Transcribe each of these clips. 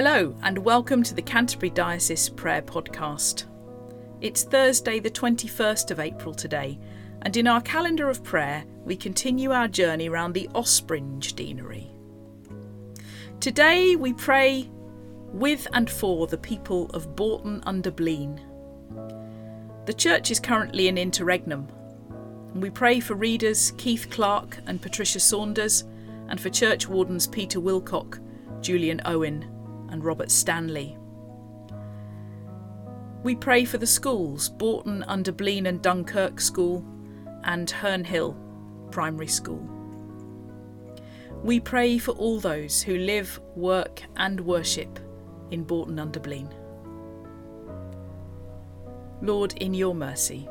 Hello, and welcome to the Canterbury Diocese Prayer Podcast. It's Thursday, the 21st of April today, and in our calendar of prayer, we continue our journey around the Ospringe Deanery. Today, we pray with and for the people of Boughton under Blean. The church is currently in interregnum, and we pray for readers Keith Clark and Patricia Saunders, and for church wardens Peter Wilcock, Julian Owen, and Robert Stanley. We pray for the schools Boughton under Blean and Dunkirk School and Hernhill Primary School. We pray for all those who live, work, and worship in Boughton under Blean. Lord, in your mercy,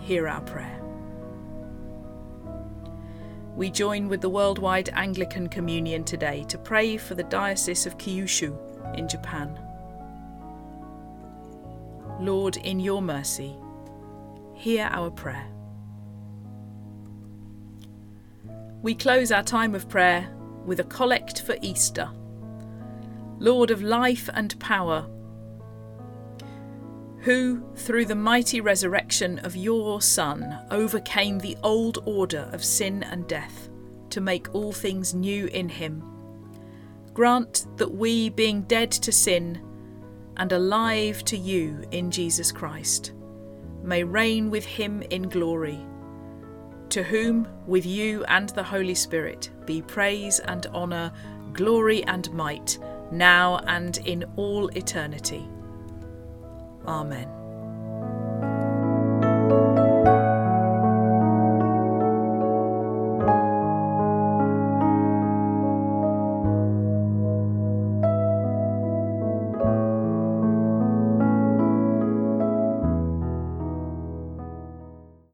hear our prayer. We join with the worldwide Anglican Communion today to pray for the Diocese of Kyushu in Japan. Lord, in your mercy, hear our prayer. We close our time of prayer with a collect for Easter. Lord of life and power, who, through the mighty resurrection of your Son, overcame the old order of sin and death to make all things new in him. Grant that we, being dead to sin and alive to you in Jesus Christ, may reign with him in glory. To whom, with you and the Holy Spirit, be praise and honour, glory and might, now and in all eternity. Amen.